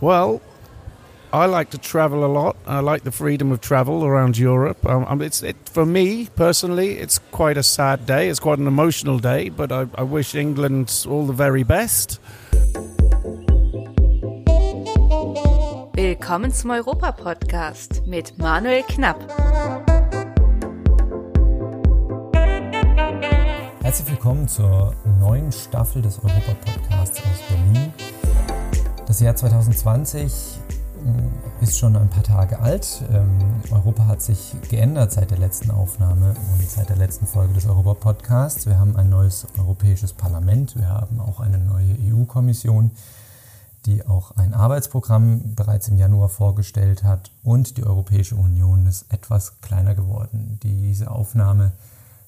Well, I like to travel a lot. I like the freedom of travel around Europe. Um, um, it's it, for me personally, it's quite a sad day. It's quite an emotional day, but I, I wish England all the very best. Willkommen zum Europa-Podcast mit Manuel Knapp. Herzlich willkommen zur neuen Staffel des Europa-Podcasts aus Berlin. Das Jahr 2020 mm, ist schon ein paar Tage alt. Ähm, Europa hat sich geändert seit der letzten Aufnahme und seit der letzten Folge des Europa-Podcasts. Wir haben ein neues Europäisches Parlament, wir haben auch eine neue EU-Kommission, die auch ein Arbeitsprogramm bereits im Januar vorgestellt hat und die Europäische Union ist etwas kleiner geworden. Diese Aufnahme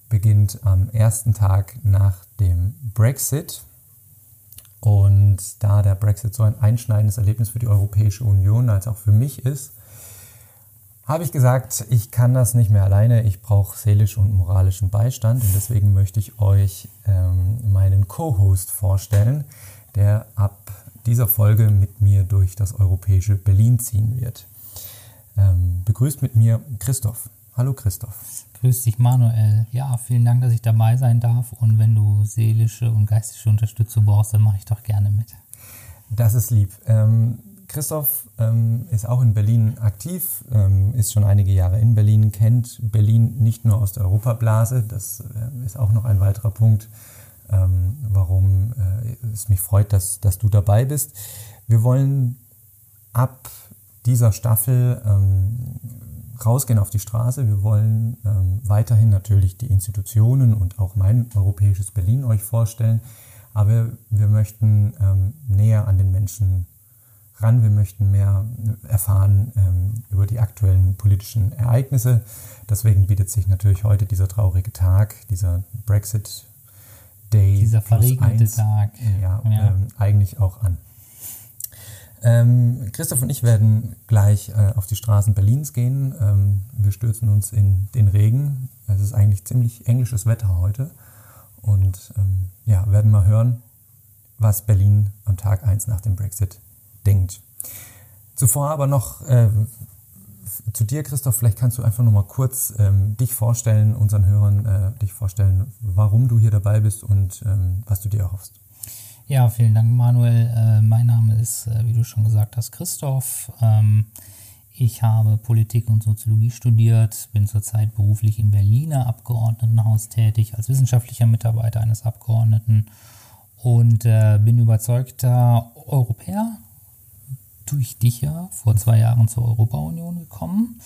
beginnt am ersten Tag nach dem Brexit. Und da der Brexit so ein einschneidendes Erlebnis für die Europäische Union als auch für mich ist, habe ich gesagt, ich kann das nicht mehr alleine, ich brauche seelischen und moralischen Beistand und deswegen möchte ich euch ähm, meinen Co-Host vorstellen, der ab dieser Folge mit mir durch das europäische Berlin ziehen wird. Ähm, begrüßt mit mir Christoph. Hallo Christoph. Grüß dich, Manuel. Ja, vielen Dank, dass ich dabei sein darf. Und wenn du seelische und geistige Unterstützung brauchst, dann mache ich doch gerne mit. Das ist lieb. Ähm, Christoph ähm, ist auch in Berlin aktiv, ähm, ist schon einige Jahre in Berlin, kennt Berlin nicht nur aus der Europablase. Das äh, ist auch noch ein weiterer Punkt, ähm, warum äh, es mich freut, dass, dass du dabei bist. Wir wollen ab dieser Staffel ähm, rausgehen auf die Straße. Wir wollen ähm, weiterhin natürlich die Institutionen und auch mein europäisches Berlin euch vorstellen. Aber wir möchten ähm, näher an den Menschen ran. Wir möchten mehr erfahren ähm, über die aktuellen politischen Ereignisse. Deswegen bietet sich natürlich heute dieser traurige Tag, dieser Brexit Day. Dieser verregnete Tag. Ja, ja. Ähm, eigentlich auch an. Ähm, Christoph und ich werden gleich äh, auf die Straßen Berlins gehen. Ähm, wir stürzen uns in den Regen. Es ist eigentlich ziemlich englisches Wetter heute. Und ähm, ja, werden mal hören, was Berlin am Tag 1 nach dem Brexit denkt. Zuvor aber noch äh, zu dir, Christoph, vielleicht kannst du einfach noch mal kurz ähm, dich vorstellen, unseren Hörern äh, dich vorstellen, warum du hier dabei bist und ähm, was du dir erhoffst. Ja, vielen Dank, Manuel. Äh, mein Name ist, äh, wie du schon gesagt hast, Christoph. Ähm, ich habe Politik und Soziologie studiert, bin zurzeit beruflich im Berliner Abgeordnetenhaus tätig als wissenschaftlicher Mitarbeiter eines Abgeordneten und äh, bin überzeugter Europäer. Durch dich ja vor zwei Jahren zur Europa-Union gekommen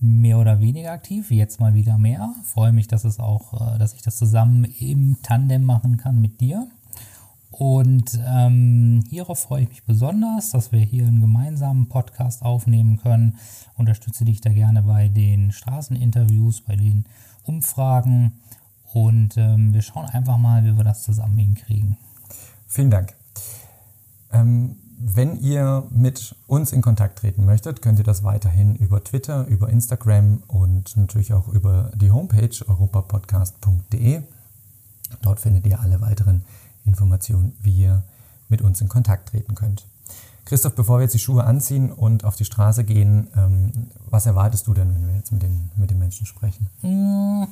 mehr oder weniger aktiv, jetzt mal wieder mehr. Freue mich, dass es auch, dass ich das zusammen im Tandem machen kann mit dir. Und ähm, hierauf freue ich mich besonders, dass wir hier einen gemeinsamen Podcast aufnehmen können. Unterstütze dich da gerne bei den Straßeninterviews, bei den Umfragen. Und ähm, wir schauen einfach mal, wie wir das zusammen hinkriegen. Vielen Dank. Ähm, wenn ihr mit uns in Kontakt treten möchtet, könnt ihr das weiterhin über Twitter, über Instagram und natürlich auch über die Homepage europapodcast.de. Dort findet ihr alle weiteren Informationen, wie ihr mit uns in Kontakt treten könnt. Christoph, bevor wir jetzt die Schuhe anziehen und auf die Straße gehen, ähm, was erwartest du denn, wenn wir jetzt mit den, mit den Menschen sprechen? Mm,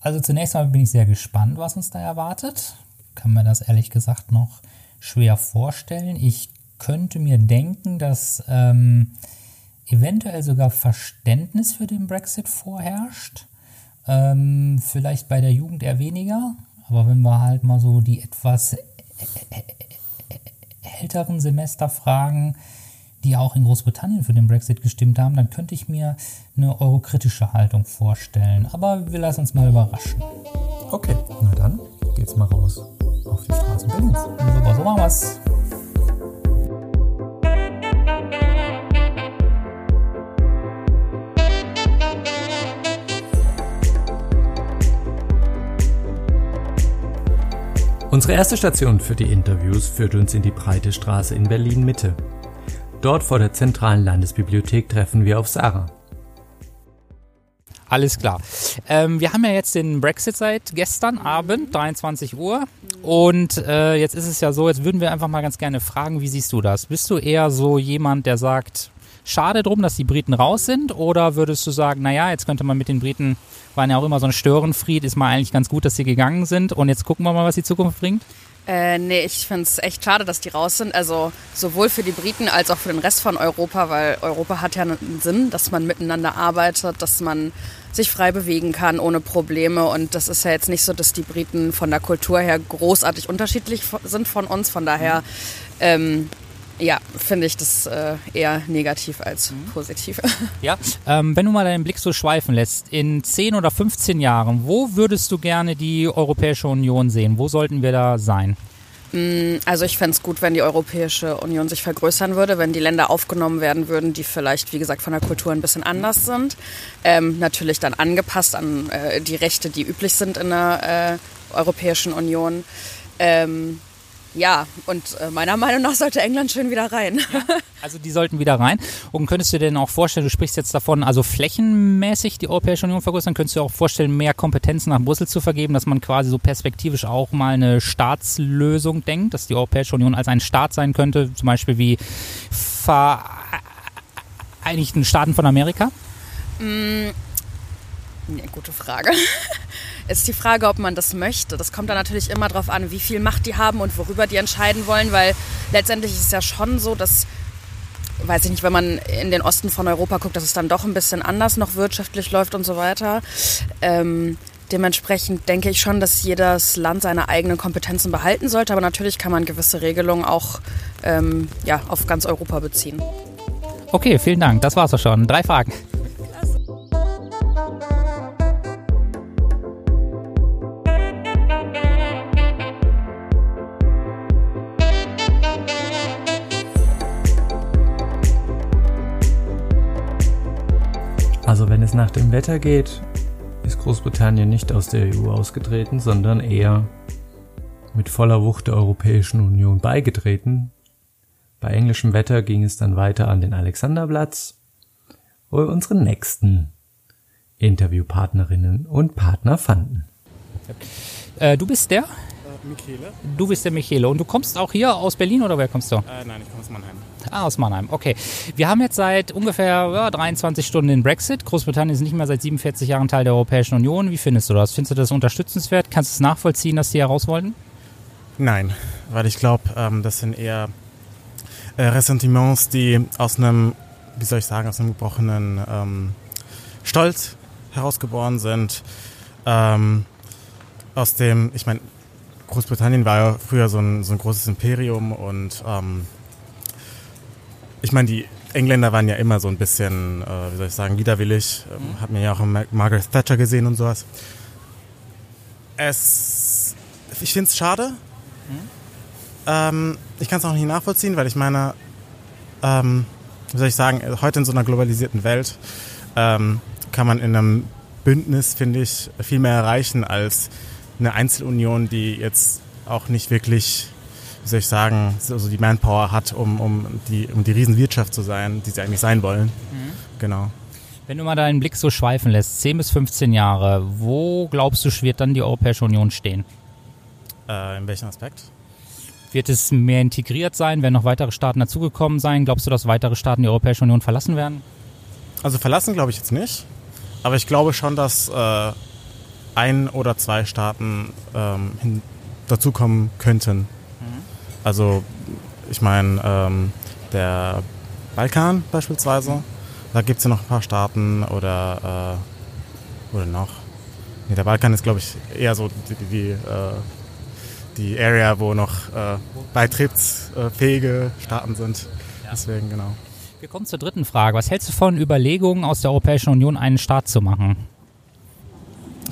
also zunächst mal bin ich sehr gespannt, was uns da erwartet. Kann mir das ehrlich gesagt noch schwer vorstellen. Ich könnte mir denken, dass ähm, eventuell sogar Verständnis für den Brexit vorherrscht. Ähm, vielleicht bei der Jugend eher weniger, aber wenn wir halt mal so die etwas älteren Semester fragen, die auch in Großbritannien für den Brexit gestimmt haben, dann könnte ich mir eine eurokritische Haltung vorstellen. Aber wir lassen uns mal überraschen. Okay, na dann geht's mal raus auf die Straßen Berlins. Super, so machen wir's. Unsere erste Station für die Interviews führt uns in die breite Straße in Berlin Mitte. Dort vor der zentralen Landesbibliothek treffen wir auf Sarah. Alles klar. Ähm, wir haben ja jetzt den Brexit seit gestern Abend, 23 Uhr. Und äh, jetzt ist es ja so, jetzt würden wir einfach mal ganz gerne fragen, wie siehst du das? Bist du eher so jemand, der sagt, schade drum, dass die Briten raus sind? Oder würdest du sagen, naja, jetzt könnte man mit den Briten, waren ja auch immer so ein Störenfried, ist mal eigentlich ganz gut, dass sie gegangen sind und jetzt gucken wir mal, was die Zukunft bringt? Äh, nee, ich finde es echt schade, dass die raus sind. Also sowohl für die Briten als auch für den Rest von Europa, weil Europa hat ja einen Sinn, dass man miteinander arbeitet, dass man sich frei bewegen kann ohne Probleme. Und das ist ja jetzt nicht so, dass die Briten von der Kultur her großartig unterschiedlich sind von uns. Von daher ähm, ja, finde ich das äh, eher negativ als positiv. Ja, ähm, wenn du mal deinen Blick so schweifen lässt, in 10 oder 15 Jahren, wo würdest du gerne die Europäische Union sehen? Wo sollten wir da sein? Mm, also ich fände es gut, wenn die Europäische Union sich vergrößern würde, wenn die Länder aufgenommen werden würden, die vielleicht, wie gesagt, von der Kultur ein bisschen anders sind. Ähm, natürlich dann angepasst an äh, die Rechte, die üblich sind in der äh, Europäischen Union. Ähm, ja, und äh, meiner Meinung nach sollte England schön wieder rein. Ja, also die sollten wieder rein. Und könntest du dir denn auch vorstellen, du sprichst jetzt davon, also flächenmäßig die Europäische Union vergrößern, könntest du dir auch vorstellen, mehr Kompetenzen nach Brüssel zu vergeben, dass man quasi so perspektivisch auch mal eine Staatslösung denkt, dass die Europäische Union als ein Staat sein könnte, zum Beispiel wie Vereinigten Staaten von Amerika? Mm, ja, gute Frage. ist die Frage, ob man das möchte. Das kommt dann natürlich immer darauf an, wie viel Macht die haben und worüber die entscheiden wollen, weil letztendlich ist es ja schon so, dass, weiß ich nicht, wenn man in den Osten von Europa guckt, dass es dann doch ein bisschen anders noch wirtschaftlich läuft und so weiter. Ähm, dementsprechend denke ich schon, dass jedes Land seine eigenen Kompetenzen behalten sollte, aber natürlich kann man gewisse Regelungen auch ähm, ja, auf ganz Europa beziehen. Okay, vielen Dank. Das war's auch schon. Drei Fragen. Es nach dem Wetter geht, ist Großbritannien nicht aus der EU ausgetreten, sondern eher mit voller Wucht der Europäischen Union beigetreten. Bei englischem Wetter ging es dann weiter an den Alexanderplatz, wo wir unsere nächsten Interviewpartnerinnen und Partner fanden. Äh, du bist der? Michele. Du bist der Michele. Und du kommst auch hier aus Berlin oder wer kommst du? Äh, nein, ich komme aus Mannheim. Ah, aus Mannheim, okay. Wir haben jetzt seit ungefähr ja, 23 Stunden den Brexit. Großbritannien ist nicht mehr seit 47 Jahren Teil der Europäischen Union. Wie findest du das? Findest du das unterstützenswert? Kannst du es nachvollziehen, dass die heraus wollten? Nein, weil ich glaube, ähm, das sind eher äh, Ressentiments, die aus einem, wie soll ich sagen, aus einem gebrochenen ähm, Stolz herausgeboren sind. Ähm, aus dem, ich meine, Großbritannien war ja früher so ein, so ein großes Imperium und ähm, ich meine, die Engländer waren ja immer so ein bisschen, äh, wie soll ich sagen, widerwillig. Ähm, mhm. Hat man ja auch in Margaret Thatcher gesehen und sowas. Es, ich finde es schade. Mhm. Ähm, ich kann es auch nicht nachvollziehen, weil ich meine, ähm, wie soll ich sagen, heute in so einer globalisierten Welt ähm, kann man in einem Bündnis, finde ich, viel mehr erreichen als eine Einzelunion, die jetzt auch nicht wirklich, wie soll ich sagen, also die Manpower hat, um, um, die, um die Riesenwirtschaft zu sein, die sie eigentlich sein wollen. Mhm. Genau. Wenn du mal deinen Blick so schweifen lässt, 10 bis 15 Jahre, wo glaubst du, wird dann die Europäische Union stehen? Äh, in welchem Aspekt? Wird es mehr integriert sein? Werden noch weitere Staaten dazugekommen sein? Glaubst du, dass weitere Staaten die Europäische Union verlassen werden? Also verlassen glaube ich jetzt nicht. Aber ich glaube schon, dass äh, ein oder zwei Staaten ähm, hin, dazukommen könnten. Mhm. Also ich meine, ähm, der Balkan beispielsweise, mhm. da gibt es ja noch ein paar Staaten oder, äh, oder noch. Nee, der Balkan ist, glaube ich, eher so die, die, äh, die Area, wo noch äh, beitrittsfähige Staaten sind. Ja. Deswegen, genau. Wir kommen zur dritten Frage. Was hältst du von Überlegungen aus der Europäischen Union, einen Staat zu machen?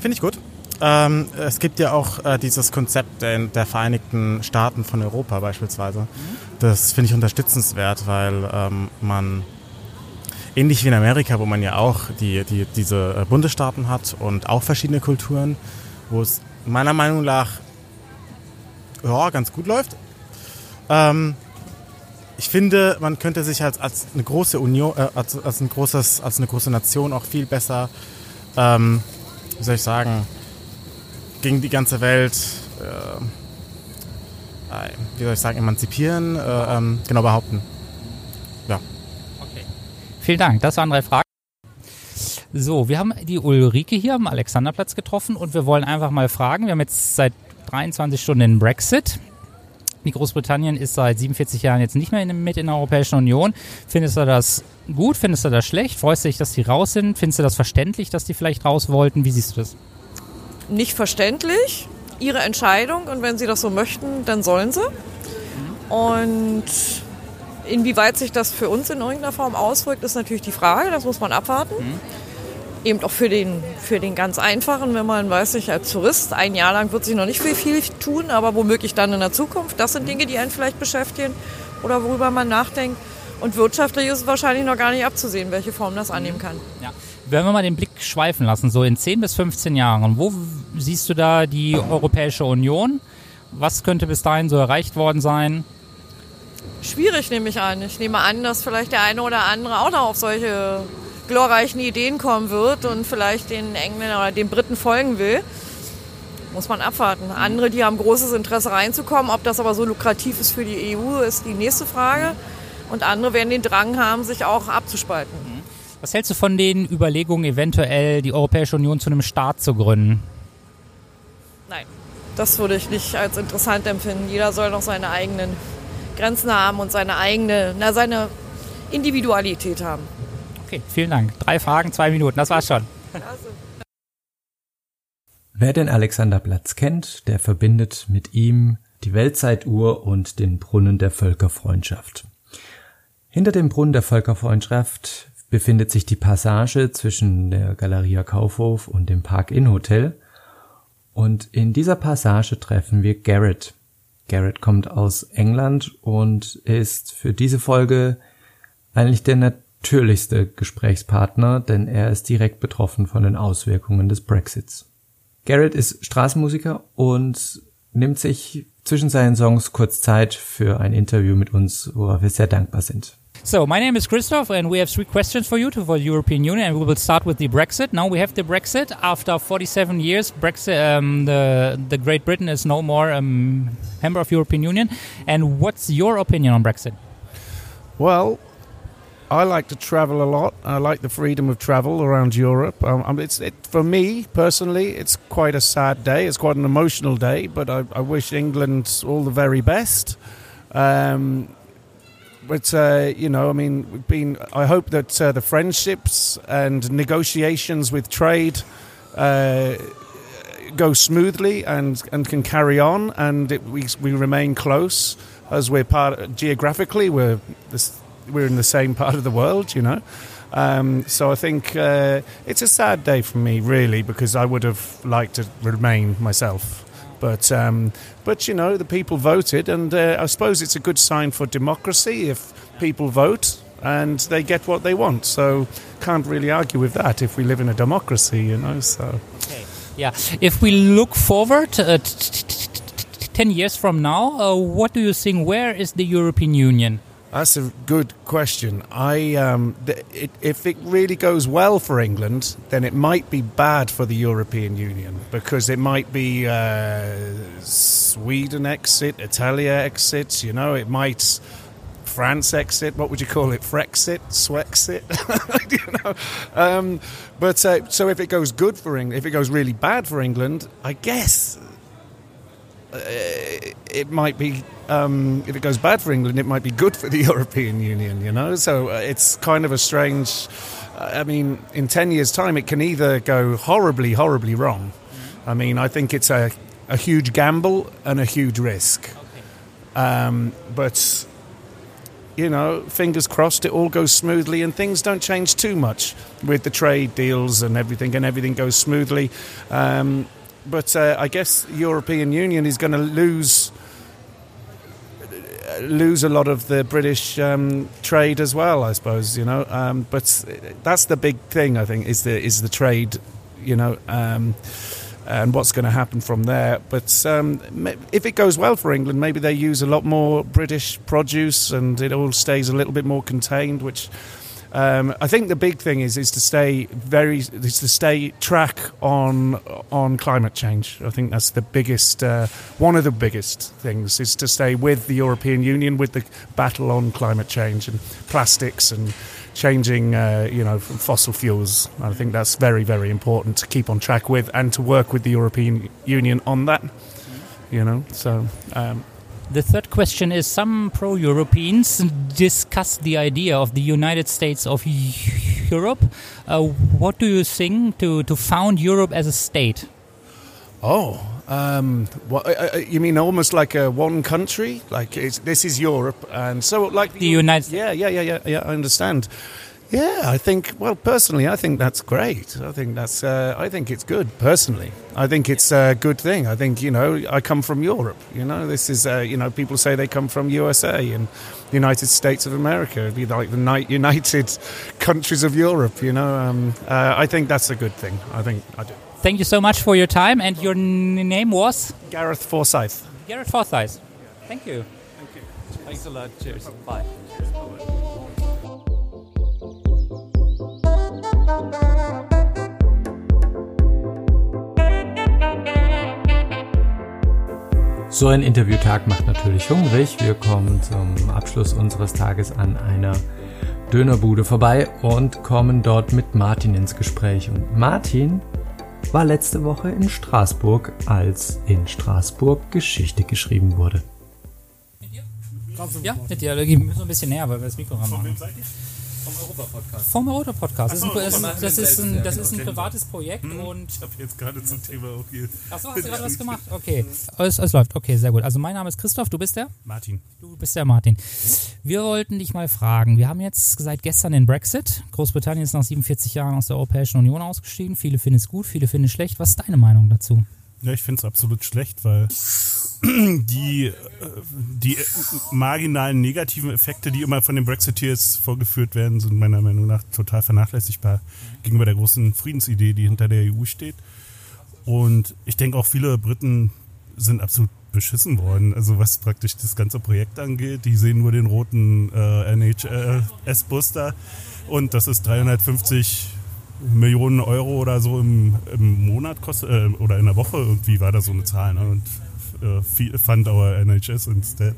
Finde ich gut. Ähm, es gibt ja auch äh, dieses Konzept der, der, Vereinigten Staaten von Europa beispielsweise. Das finde ich unterstützenswert, weil ähm, man ähnlich wie in Amerika, wo man ja auch die, die, diese äh, Bundesstaaten hat und auch verschiedene Kulturen, wo es meiner Meinung nach ja, ganz gut läuft. Ähm, ich finde, man könnte sich als, als eine große Union, äh, als, als, ein großes, als eine große Nation auch viel besser ähm, wie soll ich sagen, gegen die ganze Welt, äh, wie soll ich sagen, emanzipieren, äh, ähm, genau behaupten. Ja. Okay. Vielen Dank. Das waren drei Fragen. So, wir haben die Ulrike hier am Alexanderplatz getroffen und wir wollen einfach mal fragen. Wir haben jetzt seit 23 Stunden den Brexit. Die Großbritannien ist seit 47 Jahren jetzt nicht mehr in, mit in der Europäischen Union. Findest du das gut? Findest du das schlecht? Freust du dich, dass die raus sind? Findest du das verständlich, dass die vielleicht raus wollten? Wie siehst du das? Nicht verständlich. Ihre Entscheidung und wenn sie das so möchten, dann sollen sie. Und inwieweit sich das für uns in irgendeiner Form auswirkt, ist natürlich die Frage. Das muss man abwarten. Mhm eben auch für den, für den ganz einfachen, wenn man, weiß ich, als Tourist, ein Jahr lang wird sich noch nicht viel, viel tun, aber womöglich dann in der Zukunft. Das sind Dinge, die einen vielleicht beschäftigen oder worüber man nachdenkt. Und wirtschaftlich ist es wahrscheinlich noch gar nicht abzusehen, welche Form das annehmen kann. Ja. Wenn wir mal den Blick schweifen lassen, so in 10 bis 15 Jahren, wo siehst du da die Europäische Union? Was könnte bis dahin so erreicht worden sein? Schwierig nehme ich an. Ich nehme an, dass vielleicht der eine oder andere auch noch auf solche glorreichen Ideen kommen wird und vielleicht den Engländern oder den Briten folgen will. Muss man abwarten. Andere, die haben großes Interesse reinzukommen, ob das aber so lukrativ ist für die EU, ist die nächste Frage. Und andere werden den Drang haben, sich auch abzuspalten. Was hältst du von den Überlegungen, eventuell die Europäische Union zu einem Staat zu gründen? Nein, das würde ich nicht als interessant empfinden. Jeder soll noch seine eigenen Grenzen haben und seine eigene, na, seine Individualität haben. Okay, vielen Dank. Drei Fragen, zwei Minuten, das war's schon. Wer den Alexanderplatz kennt, der verbindet mit ihm die Weltzeituhr und den Brunnen der Völkerfreundschaft. Hinter dem Brunnen der Völkerfreundschaft befindet sich die Passage zwischen der Galeria Kaufhof und dem Park-Inn Hotel. Und in dieser Passage treffen wir Garrett. Garrett kommt aus England und ist für diese Folge eigentlich der natürlichste Gesprächspartner, denn er ist direkt betroffen von den Auswirkungen des Brexits. Garrett ist Straßenmusiker und nimmt sich zwischen seinen Songs kurz Zeit für ein Interview mit uns, wo wir sehr dankbar sind. So, my name is Christoph, and we have three questions for you to for the European Union, and we will start with the Brexit. Now we have the Brexit. After 47 years, Brexit, um, the the Great Britain is no more a um, member of European Union. And what's your opinion on Brexit? Well, I like to travel a lot. I like the freedom of travel around Europe. Um, it's it, for me personally, it's quite a sad day. It's quite an emotional day, but I, I wish England all the very best. Um, but uh, you know, I mean, we've been. I hope that uh, the friendships and negotiations with trade uh, go smoothly and and can carry on, and it, we we remain close as we're part geographically. We're this we're in the same part of the world, you know. Um, so I think uh, it's a sad day for me, really, because I would have liked to remain myself. But um, but you know the people voted, and uh, I suppose it's a good sign for democracy if people vote and they get what they want. So can't really argue with that if we live in a democracy, you know. So okay. yeah, if we look forward. Uh, 10 years from now, uh, what do you think? Where is the European Union? That's a good question. I um, th- it, if it really goes well for England, then it might be bad for the European Union because it might be uh, Sweden exit, Italia exit. You know, it might France exit. What would you call it? Frexit, Swexit. you know, um, but uh, so if it goes good for England, if it goes really bad for England, I guess it might be um, if it goes bad for England, it might be good for the European Union. You know, so uh, it's kind of a strange. Uh, I mean, in ten years' time, it can either go horribly, horribly wrong. I mean, I think it's a a huge gamble and a huge risk. Um, but you know, fingers crossed, it all goes smoothly and things don't change too much with the trade deals and everything, and everything goes smoothly. Um, but uh, I guess the European Union is going to lose lose a lot of the British um, trade as well. I suppose you know, um, but that's the big thing. I think is the is the trade, you know. Um, and what's going to happen from there? But um, if it goes well for England, maybe they use a lot more British produce, and it all stays a little bit more contained, which Um, I think the big thing is is to stay very is to stay track on on climate change. I think that's the biggest uh, one of the biggest things is to stay with the European Union with the battle on climate change and plastics and changing uh, you know fossil fuels. I think that's very very important to keep on track with and to work with the European Union on that. You know, so um, The third question is some pro Europeans discuss the idea of the United States of Europe. Uh, what do you think to, to found Europe as a state? Oh, um, what, uh, you mean almost like a one country? Like it's, this is Europe, and so like The United Yeah, yeah, yeah, yeah, yeah. I understand. Yeah, I think. Well, personally, I think that's great. I think that's. Uh, I think it's good. Personally, I think it's a good thing. I think you know, I come from Europe. You know, this is. Uh, you know, people say they come from USA and the United States of America. It'd be like the ni- United countries of Europe. You know, um, uh, I think that's a good thing. I think I do. Thank you so much for your time. And your n- name was? Gareth Forsyth. Gareth Forsyth. Thank you. Thank you. Thanks a lot. Cheers. Bye. So ein Interviewtag macht natürlich hungrig. Wir kommen zum Abschluss unseres Tages an einer Dönerbude vorbei und kommen dort mit Martin ins Gespräch. Und Martin war letzte Woche in Straßburg, als in Straßburg Geschichte geschrieben wurde. Ja, mit dir. Wir müssen ein bisschen näher, weil wir das Mikro haben. Vom Europa-Podcast. Vom Europa-Podcast. Das, ist ein- das, das, ist ein, das ist ein privates Projekt und. Ich habe jetzt gerade zum Thema auch hier. Achso, hast du gerade was gemacht? Okay. Es, es läuft. Okay, sehr gut. Also, mein Name ist Christoph, du bist der? Martin. Du bist der Martin. Wir wollten dich mal fragen. Wir haben jetzt seit gestern den Brexit. Großbritannien ist nach 47 Jahren aus der Europäischen Union ausgestiegen. Viele finden es gut, viele finden es schlecht. Was ist deine Meinung dazu? Ja, ich finde es absolut schlecht, weil die, äh, die äh, marginalen negativen Effekte, die immer von den Brexiteers vorgeführt werden, sind meiner Meinung nach total vernachlässigbar gegenüber der großen Friedensidee, die hinter der EU steht. Und ich denke auch viele Briten sind absolut beschissen worden, also was praktisch das ganze Projekt angeht. Die sehen nur den roten äh, NHS-Bus da und das ist 350 Millionen Euro oder so im, im Monat kostet, äh, oder in der Woche irgendwie war da so eine Zahl. Ne? Und fund our NHS instead.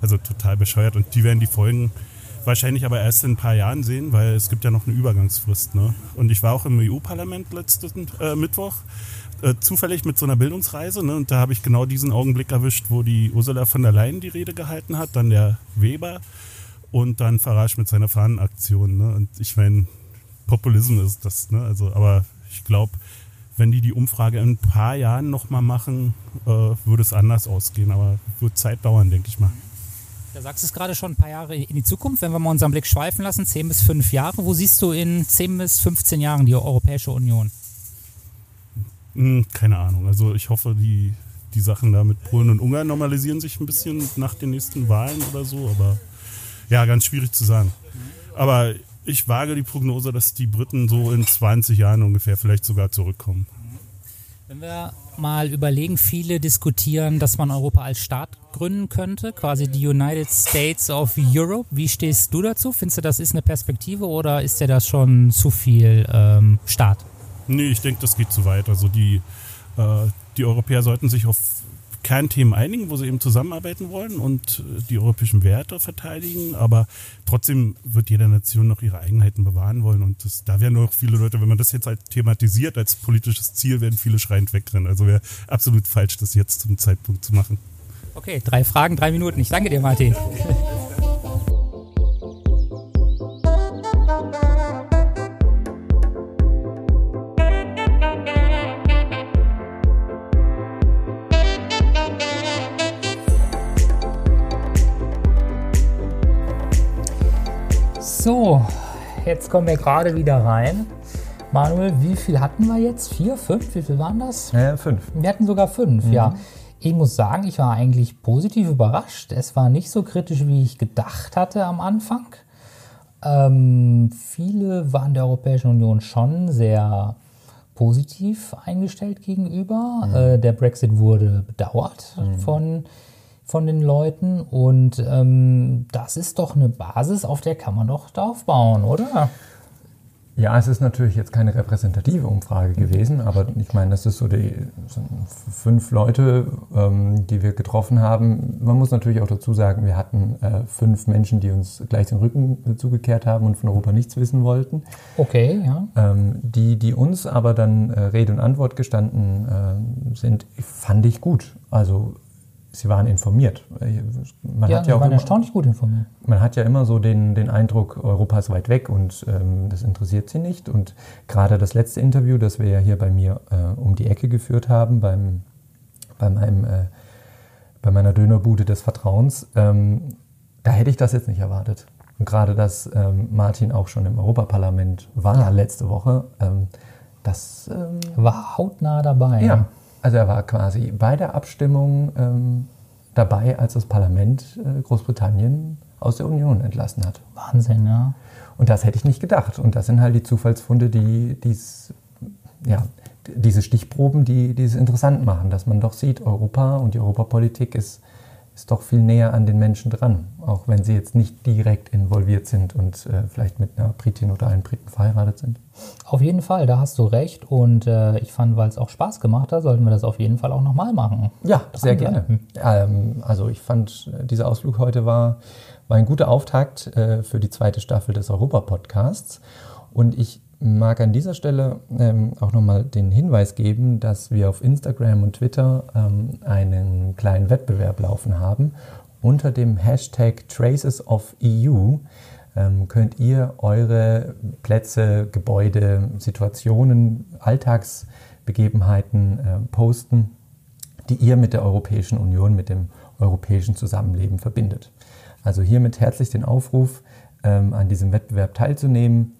Also total bescheuert. Und die werden die Folgen wahrscheinlich aber erst in ein paar Jahren sehen, weil es gibt ja noch eine Übergangsfrist. Ne? Und ich war auch im EU-Parlament letzten äh, Mittwoch. Äh, zufällig mit so einer Bildungsreise ne? und da habe ich genau diesen Augenblick erwischt, wo die Ursula von der Leyen die Rede gehalten hat, dann der Weber und dann Farage mit seiner Fahnenaktion. Ne? Und ich meine, Populismus ist das, ne? Also, aber ich glaube, wenn die die Umfrage in ein paar Jahren nochmal machen, äh, würde es anders ausgehen. Aber wird Zeit dauern, denke ich mal. Da sagst du es gerade schon ein paar Jahre in die Zukunft, wenn wir mal unseren Blick schweifen lassen, 10 bis 5 Jahre. Wo siehst du in 10 bis 15 Jahren die Europäische Union? Hm, keine Ahnung. Also ich hoffe, die, die Sachen da mit Polen und Ungarn normalisieren sich ein bisschen nach den nächsten Wahlen oder so. Aber ja, ganz schwierig zu sagen. Aber ich wage die Prognose, dass die Briten so in 20 Jahren ungefähr vielleicht sogar zurückkommen. Wenn wir mal überlegen, viele diskutieren, dass man Europa als Staat gründen könnte, quasi die United States of Europe. Wie stehst du dazu? Findest du, das ist eine Perspektive oder ist dir das schon zu viel ähm, Staat? Nee, ich denke, das geht zu weit. Also die, äh, die Europäer sollten sich auf Kernthemen einigen, wo sie eben zusammenarbeiten wollen und äh, die europäischen Werte verteidigen. Aber trotzdem wird jede Nation noch ihre Eigenheiten bewahren wollen. Und das, da werden noch viele Leute, wenn man das jetzt halt thematisiert als politisches Ziel, werden viele schreiend wegrennen. Also wäre absolut falsch, das jetzt zum Zeitpunkt zu machen. Okay, drei Fragen, drei Minuten. Ich danke dir, Martin. Jetzt kommen wir gerade wieder rein. Manuel, wie viel hatten wir jetzt? Vier, fünf? Wie viel waren das? Äh, fünf. Wir hatten sogar fünf, ja. Ich muss sagen, ich war eigentlich positiv überrascht. Es war nicht so kritisch, wie ich gedacht hatte am Anfang. Ähm, viele waren der Europäischen Union schon sehr positiv eingestellt gegenüber. Äh, der Brexit wurde bedauert von, von den Leuten und ähm, das ist doch eine Basis, auf der kann man doch aufbauen, oder? Ja, es ist natürlich jetzt keine repräsentative Umfrage gewesen, aber ich meine, das ist so die fünf Leute, ähm, die wir getroffen haben. Man muss natürlich auch dazu sagen, wir hatten äh, fünf Menschen, die uns gleich den Rücken zugekehrt haben und von Europa nichts wissen wollten. Okay, ja. Ähm, die, die uns aber dann äh, Rede und Antwort gestanden äh, sind, fand ich gut. Also sie waren informiert. Man ja, hat ja auch waren immer, erstaunlich gut informiert. Man hat ja immer so den, den Eindruck, Europa ist weit weg und ähm, das interessiert sie nicht. Und gerade das letzte Interview, das wir ja hier bei mir äh, um die Ecke geführt haben, beim, bei, meinem, äh, bei meiner Dönerbude des Vertrauens, ähm, da hätte ich das jetzt nicht erwartet. Und gerade, dass ähm, Martin auch schon im Europaparlament war ja. letzte Woche, ähm, das ähm, war hautnah dabei. Ja. Also er war quasi bei der Abstimmung ähm, dabei, als das Parlament äh, Großbritannien aus der Union entlassen hat. Wahnsinn, ja. Und das hätte ich nicht gedacht. Und das sind halt die Zufallsfunde, die dies, ja, diese Stichproben, die, die es interessant machen, dass man doch sieht, Europa und die Europapolitik ist ist doch viel näher an den Menschen dran, auch wenn sie jetzt nicht direkt involviert sind und äh, vielleicht mit einer Britin oder einem Briten verheiratet sind. Auf jeden Fall, da hast du recht und äh, ich fand, weil es auch Spaß gemacht hat, sollten wir das auf jeden Fall auch nochmal machen. Ja, sehr gerne. Ähm, also ich fand, äh, dieser Ausflug heute war, war ein guter Auftakt äh, für die zweite Staffel des Europa-Podcasts und ich mag an dieser Stelle ähm, auch nochmal den Hinweis geben, dass wir auf Instagram und Twitter ähm, einen kleinen Wettbewerb laufen haben. Unter dem Hashtag Traces of EU ähm, könnt ihr eure Plätze, Gebäude, Situationen, Alltagsbegebenheiten äh, posten, die ihr mit der Europäischen Union, mit dem europäischen Zusammenleben verbindet. Also hiermit herzlich den Aufruf, ähm, an diesem Wettbewerb teilzunehmen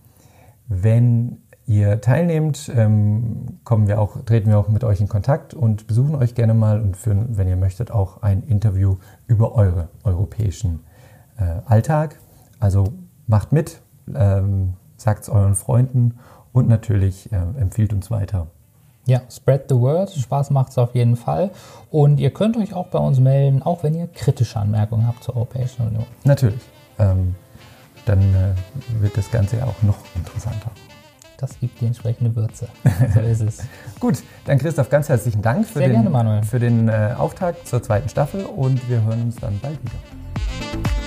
wenn ihr teilnehmt, ähm, kommen wir auch, treten wir auch mit euch in Kontakt und besuchen euch gerne mal und führen, wenn ihr möchtet, auch ein Interview über eure europäischen äh, Alltag. Also macht mit, ähm, sagt es euren Freunden und natürlich äh, empfiehlt uns weiter. Ja, spread the word. Spaß macht es auf jeden Fall. Und ihr könnt euch auch bei uns melden, auch wenn ihr kritische Anmerkungen habt zur Europäischen Union. Natürlich. Ähm, dann äh, wird das Ganze ja auch noch interessanter. Das gibt die entsprechende Würze. So ist es. Gut, dann Christoph, ganz herzlichen Dank für, Sehr den, gerne, für den äh, Auftakt zur zweiten Staffel und wir hören uns dann bald wieder.